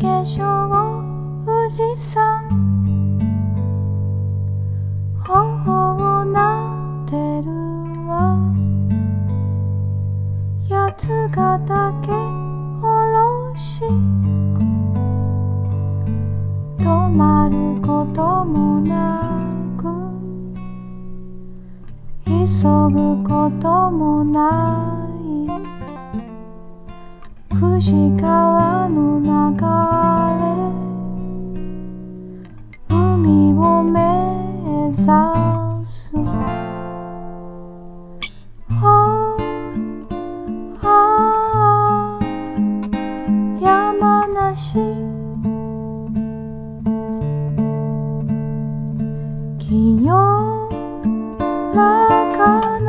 化粧富士山。頬をなってるわ。八ヶ岳おろし。止まることもなく。急ぐこともない。富士川し。清らかな